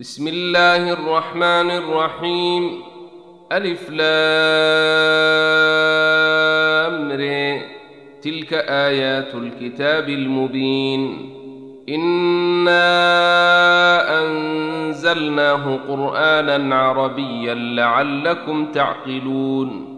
بسم الله الرحمن الرحيم. ألف لام تلك آيات الكتاب المبين. إنا أنزلناه قرآنا عربيا لعلكم تعقلون.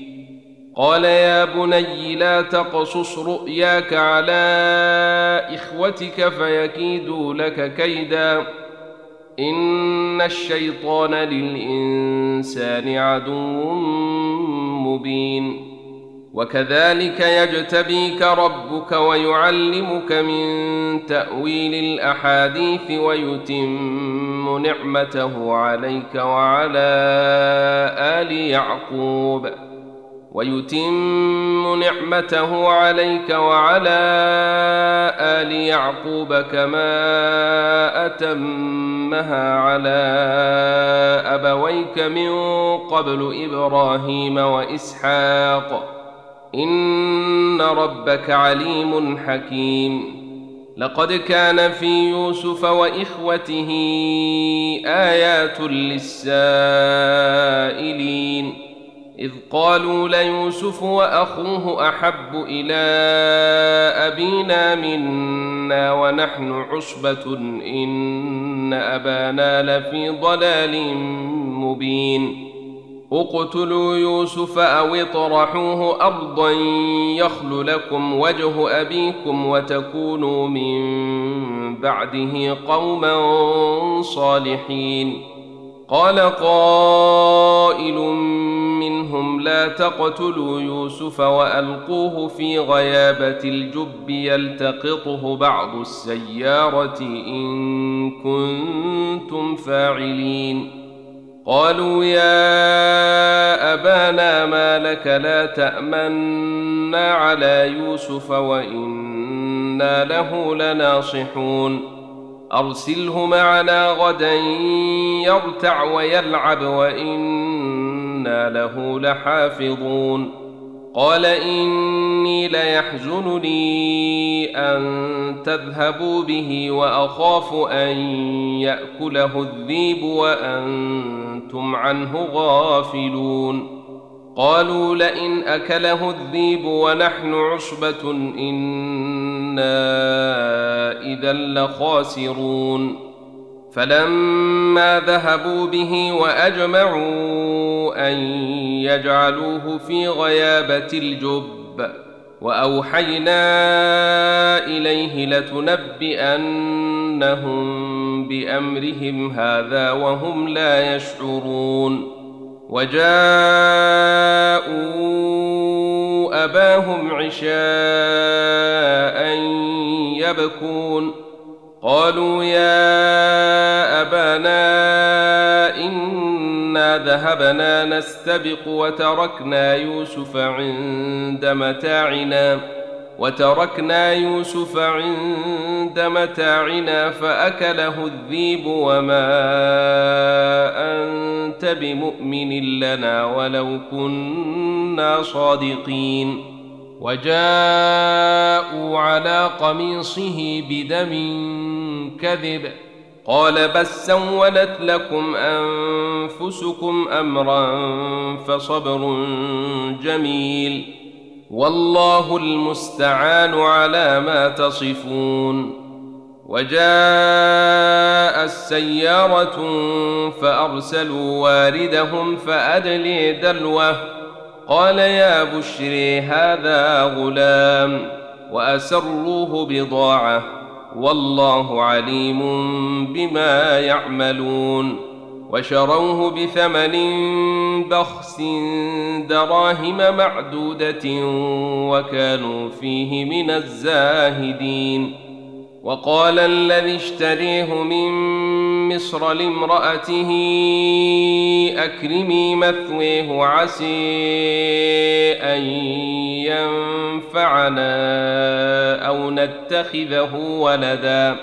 قال يا بني لا تقصص رؤياك على إخوتك فيكيدوا لك كيدا. إن الشيطان للإنسان عدو مبين. وكذلك يجتبيك ربك ويعلمك من تأويل الأحاديث ويتم نعمته عليك وعلى آل يعقوب. ويتم نعمته عليك وعلى آل يعقوب كما أتمها على أبويك من قبل إبراهيم وإسحاق. إن ربك عليم حكيم. لقد كان في يوسف وإخوته آيات للسائلين. إذ قالوا ليوسف وأخوه أحب إلى أبينا منا ونحن عصبة إن أبانا لفي ضلال مبين. اقتلوا يوسف أو اطرحوه أرضا يخل لكم وجه أبيكم وتكونوا من بعده قوما صالحين. قال قائل منهم لا تقتلوا يوسف وألقوه في غيابة الجب يلتقطه بعض السيارة إن كنتم فاعلين. قالوا يا أبانا ما لك لا تأمنا على يوسف وإنا له لناصحون. أرسله معنا غدا يرتع ويلعب وأنا له لحافظون. قال إني ليحزنني أن تذهبوا به وأخاف أن يأكله الذيب وأنتم عنه غافلون. قالوا لئن أكله الذيب ونحن عصبة إنا إذا لخاسرون. فلما ذهبوا به وأجمعوا أن يجعلوه في غيابة الجب وأوحينا إليه لتنبئنهم بأمرهم هذا وهم لا يشعرون وجاءوا أباهم عشاء يبكون قالوا يا أبانا انا ذهبنا نستبق وتركنا يوسف عند متاعنا وتركنا يوسف عند متاعنا فاكله الذيب وما انت بمؤمن لنا ولو كنا صادقين وجاءوا على قميصه بدم كذب قال بل سولت لكم أنفسكم أمرا فصبر جميل والله المستعان على ما تصفون وجاء السيارة فأرسلوا واردهم فأدلي دلوه قال يا بشري هذا غلام وأسروه بضاعة والله عليم بما يعملون وشروه بثمن بخس دراهم معدودة وكانوا فيه من الزاهدين وقال الذي اشتريه من مصر لامرأته أكرمي مثويه عسي أن ينفعنا أو نتخذه ولدا.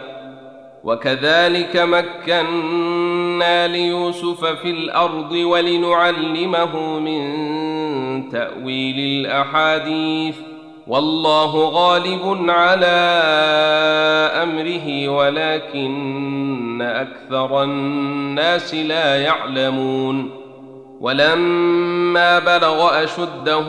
وكذلك مكنا ليوسف في الأرض ولنعلمه من تأويل الأحاديث. والله غالب على أمره ولكن أكثر الناس لا يعلمون. ولما بلغ أشده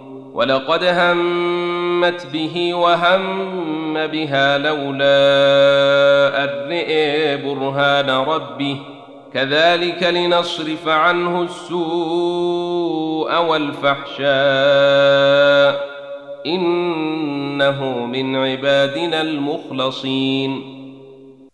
ولقد همت به وهم بها لولا أن برهان ربه. كذلك لنصرف عنه السوء والفحشاء. إنه من عبادنا المخلصين.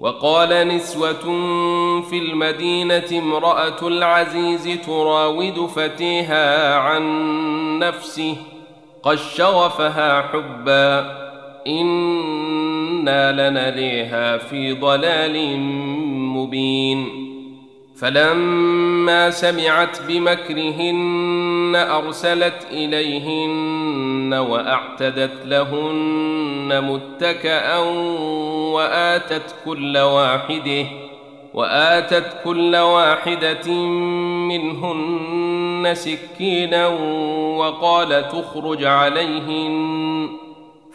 وقال نسوة في المدينة امرأة العزيز تراود فتيها عن نفسه قد شغفها حبا إنا لنريها في ضلال مبين. فلما سمعت بمكرهن أرسلت إليهن وأعتدت لهن متكئا وآتت كل واحدة وآتت كل واحدة منهن سكينا وقال تخرج عليهن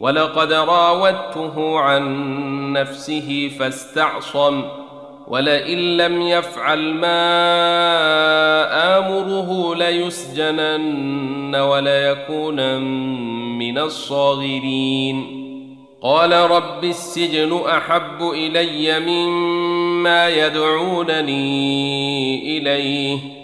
ولقد راودته عن نفسه فاستعصم ولئن لم يفعل ما آمره ليسجنن وليكون من الصاغرين. قال رب السجن أحب إلي مما يدعونني إليه.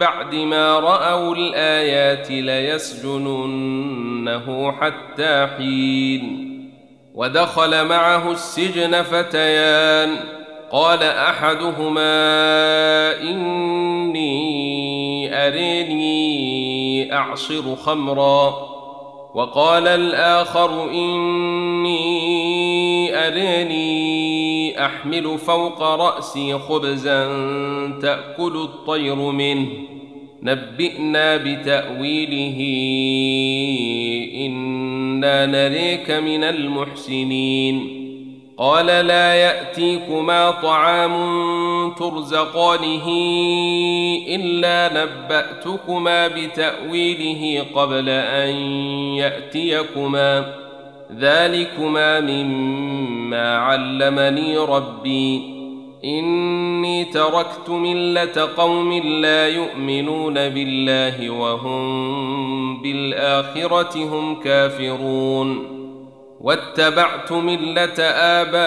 بعد ما رأوا الآيات ليسجننه حتى حين. ودخل معه السجن فتيان. قال أحدهما إني أريني أعصر خمرا. وقال الآخر إني أريني أحمل فوق رأسي خبزا تأكل الطير منه. نبئنا بتأويله. إنا نريك من المحسنين. قال لا يأتيكما طعام ترزقانه إلا نبأتكما بتأويله قبل أن يأتيكما. ذلكما مما علمني ربي. إني تركت ملة قوم لا يؤمنون بالله وهم بالآخرة هم كافرون. واتبعت ملة آبائي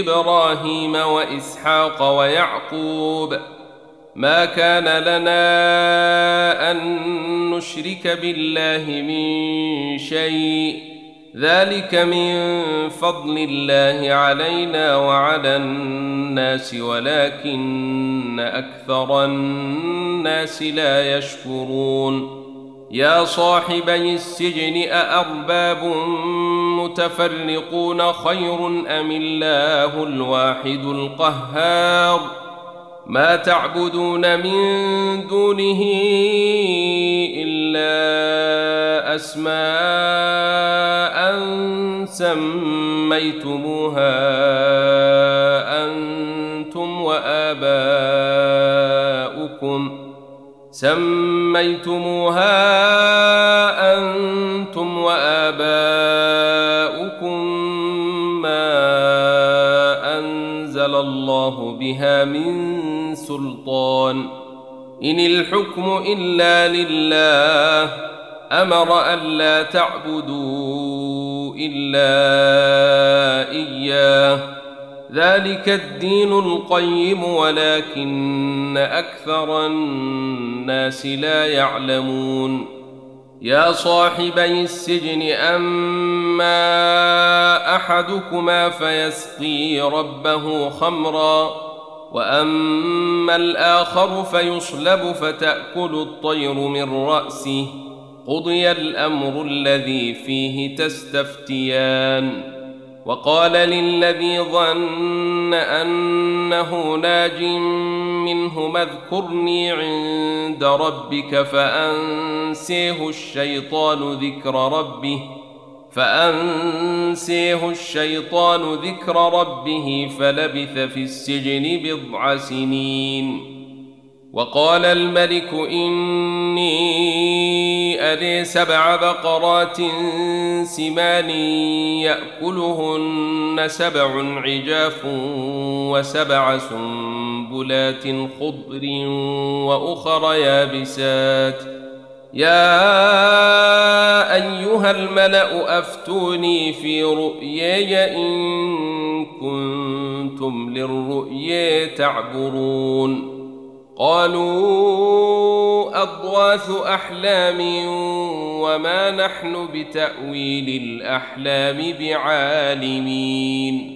إبراهيم وإسحاق ويعقوب. ما كان لنا أن نشرك بالله من شيء. ذلك من فضل الله علينا وعلى الناس ولكن أكثر الناس لا يشكرون. يا صاحبي السجن أأرباب متفرقون خير أم الله الواحد القهار؟ ما تعبدون من دونه إلا أسماء سميتموها أنتم وآباؤكم سميتموها أنتم وآباؤكم ما أنزل الله بها من سلطان. إن الحكم إلا لله أمر الا تعبدوا إلا إياه. ذلك الدين القيم ولكن أكثر الناس لا يعلمون. يا صاحبي السجن أما أحدكما فيسقي ربه خمرا. وأما الآخر فيصلب فتأكل الطير من رأسه. قضي الأمر الذي فيه تستفتيان. وقال للذي ظن أنه ناج منهما اذكرني عند ربك فأنسيه الشيطان ذكر ربه. فأنسيه الشيطان ذكر ربه فلبث في السجن بضع سنين. وقال الملك إني اري سبع بقرات سمان يأكلهن سبع عجاف وسبع سنبلات خضر وأخر يابسات. يا أيها الملأ أفتوني في رؤياي إن كنتم للرؤيا تعبرون. قالوا اضواث أحلام وما نحن بتأويل الأحلام بعالمين.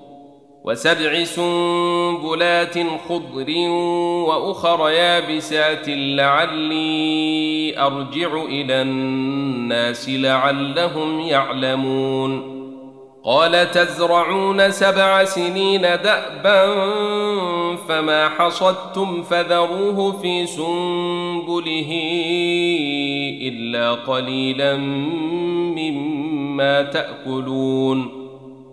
وسبع سنبلات خضر وأخر يابسات لعلي أرجع إلى الناس لعلهم يعلمون. قال تزرعون سبع سنين دأبا فما حصدتم فذروه في سنبله إلا قليلا مما تأكلون.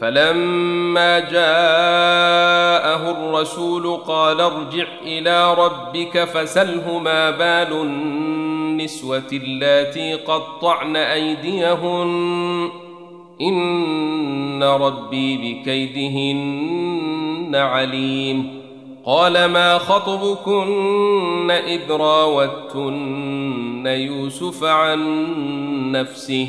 فلما جاءه الرسول قال ارجع إلى ربك فسله ما بال النسوة اللاتي قطعن أيديهن. إن ربي بكيدهن عليم. قال ما خطبكن إذ راوتن يوسف عن نفسه؟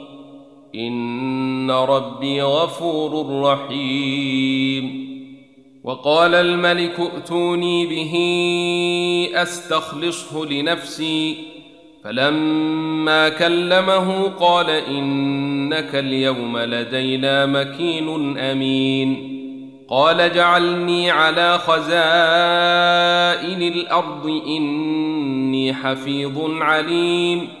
إن ربي غفور رحيم. وقال الملك ائتوني به أستخلصه لنفسي. فلما كلمه قال إنك اليوم لدينا مكين أمين. قال جعلني على خزائن الأرض إني حفيظ عليم.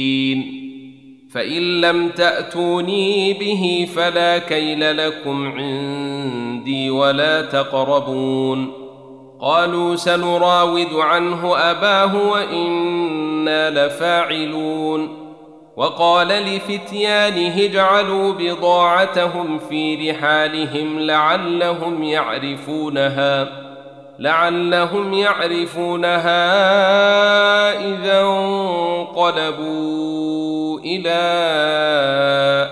فإن لم تأتوني به فلا كيل لكم عندي ولا تقربون. قالوا سنراود عنه أباه وإنا لفاعلون. وقال لفتيانه اجعلوا بضاعتهم في رحالهم لعلهم يعرفونها. لعلهم يعرفونها إذا انقلبوا إلى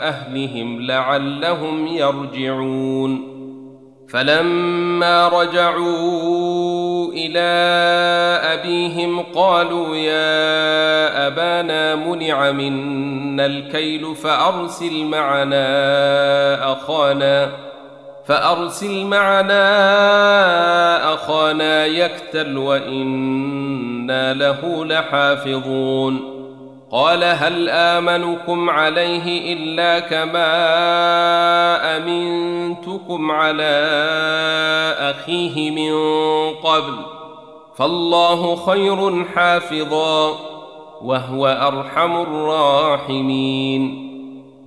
أهلهم لعلهم يرجعون. فلما رجعوا إلى أبيهم قالوا يا أبانا منع منا الكيل فأرسل معنا أخانا فأرسل معنا أخانا يكتل وإنا له لحافظون. قال هل آمنكم عليه إلا كما أمنتكم على أخيه من قبل؟ فالله خير حافظا وهو أرحم الراحمين.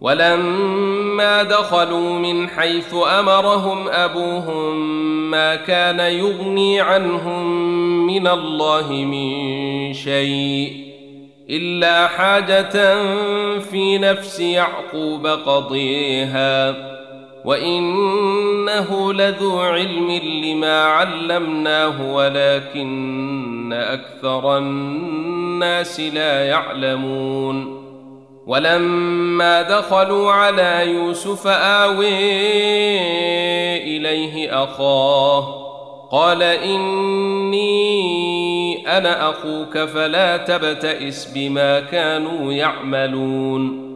ولما دخلوا من حيث أمرهم أبوهم ما كان يغني عنهم من الله من شيء إلا حاجة في نفس يعقوب قضيها وإنه لذو علم لما علمناه ولكن أكثر الناس لا يعلمون ولما دخلوا على يوسف آوي إليه أخاه قال إني أنا أخوك فلا تبتئس بما كانوا يعملون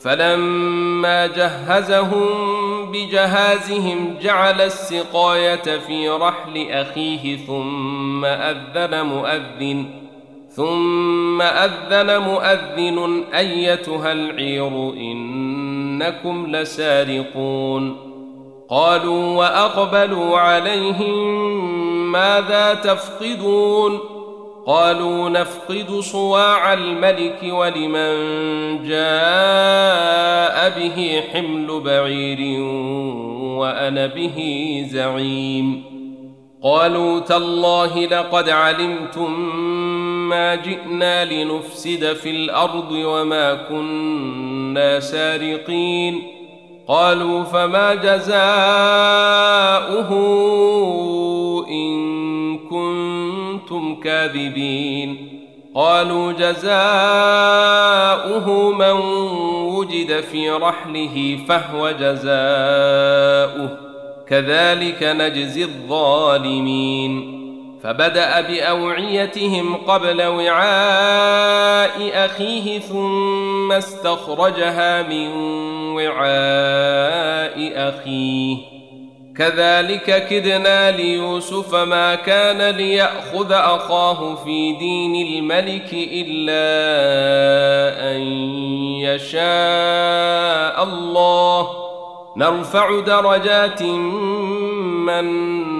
فلما جهزهم بجهازهم جعل السقاية في رحل أخيه ثم أذن مؤذن ثم أذن مؤذن أيتها العير إنكم لسارقون. قالوا وأقبلوا عليهم ماذا تفقدون؟ قالوا نفقد صواع الملك ولمن جاء به حمل بعير وأنا به زعيم. قالوا تالله لقد علمتم ما جئنا لنفسد في الأرض وما كنا سارقين. قالوا فما جزاؤه إن كنتم كاذبين. قالوا جزاؤه من وجد في رحله فهو جزاؤه. كذلك نجزي الظالمين. فبدأ بأوعيتهم قبل وعاء أخيه ثم استخرجها من وعاء أخيه. كذلك كدنا ليوسف ما كان ليأخذ أخاه في دين الملك إلا أن يشاء الله. نرفع درجات من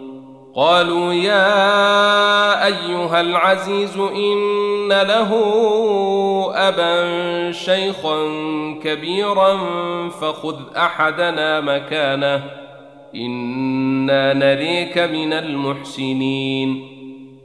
قالوا يا أيها العزيز إن له أبا شيخا كبيرا فخذ أحدنا مكانه إنا نريك من المحسنين.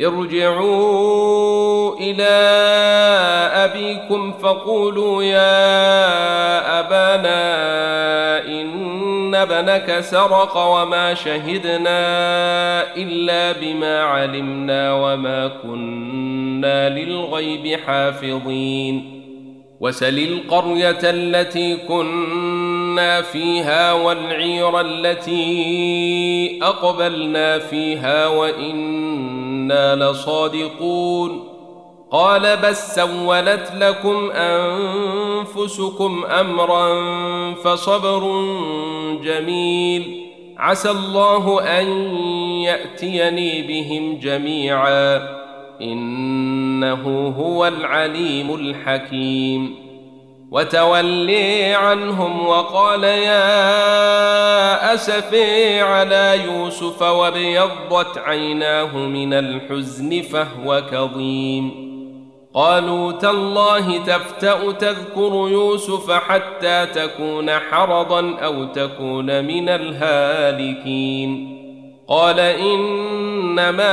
ارجعوا إلى أبيكم فقولوا يا أبانا إن ابنك سرق وما شهدنا إلا بما علمنا وما كنا للغيب حافظين وسل القرية التي كنا فيها والعير التي أقبلنا فيها وان أنا لصادقون. قال بل سولت لكم أنفسكم أمرا فصبر جميل. عسى الله أن يأتيني بهم جميعا. إنه هو العليم الحكيم. وتولي عنهم وقال يا أسفي على يوسف وابيضت عيناه من الحزن فهو كظيم. قالوا تالله تفتأ تذكر يوسف حتى تكون حرضا أو تكون من الهالكين. قال إنما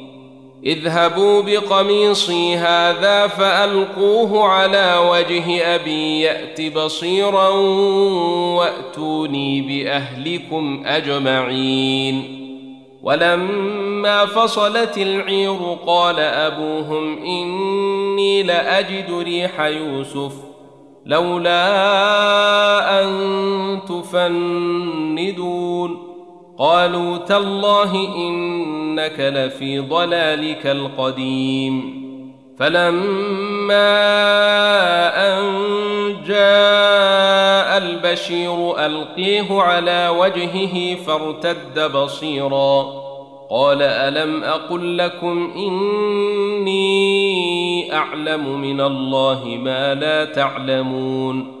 اذهبوا بقميصي هذا فألقوه على وجه أبي يأت بصيرا وأتوني بأهلكم أجمعين. ولما فصلت العير قال أبوهم إني لأجد ريح يوسف لولا أن تفندون. قالوا تالله إنك لفي ضلالك القديم. فلما أن جاء البشير ألقيه على وجهه فارتد بصيرا. قال ألم أقل لكم إني أعلم من الله ما لا تعلمون.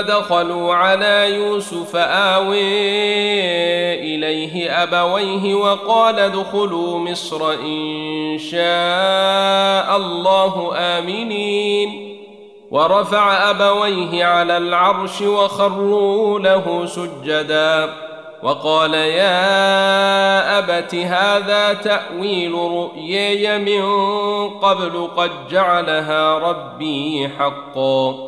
دخلوا على يوسف آوي إليه أبويه وقال ادخلوا مصر إن شاء الله آمنين. ورفع أبويه على العرش وخروا له سجدا. وقال يا أبت هذا تأويل رؤيي من قبل قد جعلها ربي حقا.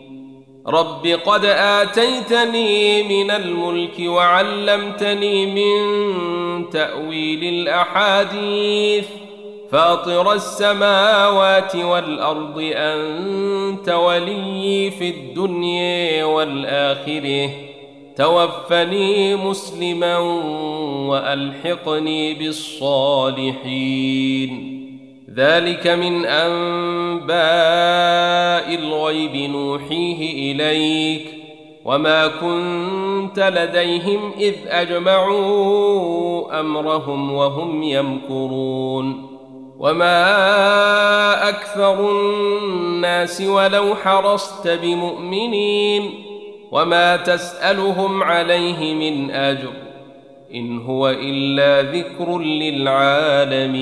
رب قد اتيتني من الملك وعلمتني من تاويل الاحاديث فاطر السماوات والارض انت ولي في الدنيا والاخره توفني مسلما والحقني بالصالحين ذلك من أنباء الغيب نوحيه إليك وما كنت لديهم إذ أجمعوا أمرهم وهم يمكرون وما أكثر الناس ولو حرصت بمؤمنين وما تسألهم عليه من أجر إن هو إلا ذكر للعالمين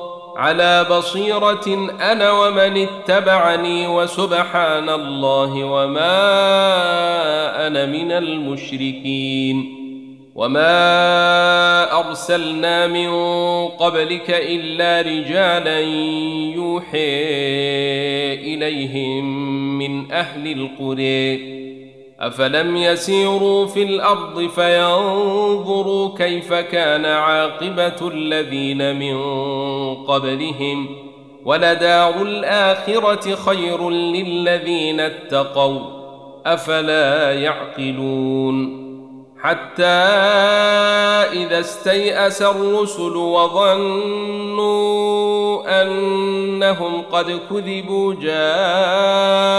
على بصيرة أنا ومن اتبعني وسبحان الله وما أنا من المشركين وما أرسلنا من قبلك إلا رجالا يوحي إليهم من أهل القرى أفلم يسيروا في الأرض فينظروا كيف كان عاقبة الذين من قبلهم ولدار الآخرة خير للذين اتقوا أفلا يعقلون حتى إذا استيأس الرسل وظنوا أنهم قد كذبوا جاءهم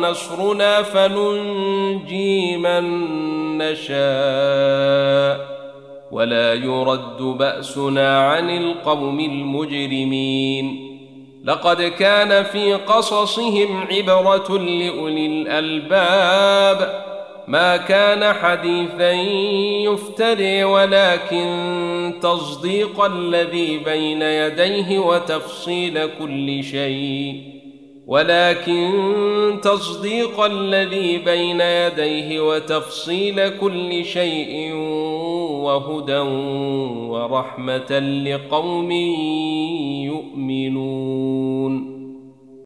نصرنا فننجي من نشاء ولا يرد بأسنا عن القوم المجرمين. لقد كان في قصصهم عبرة لأولي الألباب ما كان حديثا يفتري ولكن تصديق الذي بين يديه وتفصيل كل شيء. ولكن تصديق الذي بين يديه وتفصيل كل شيء وهدى ورحمة لقوم يؤمنون.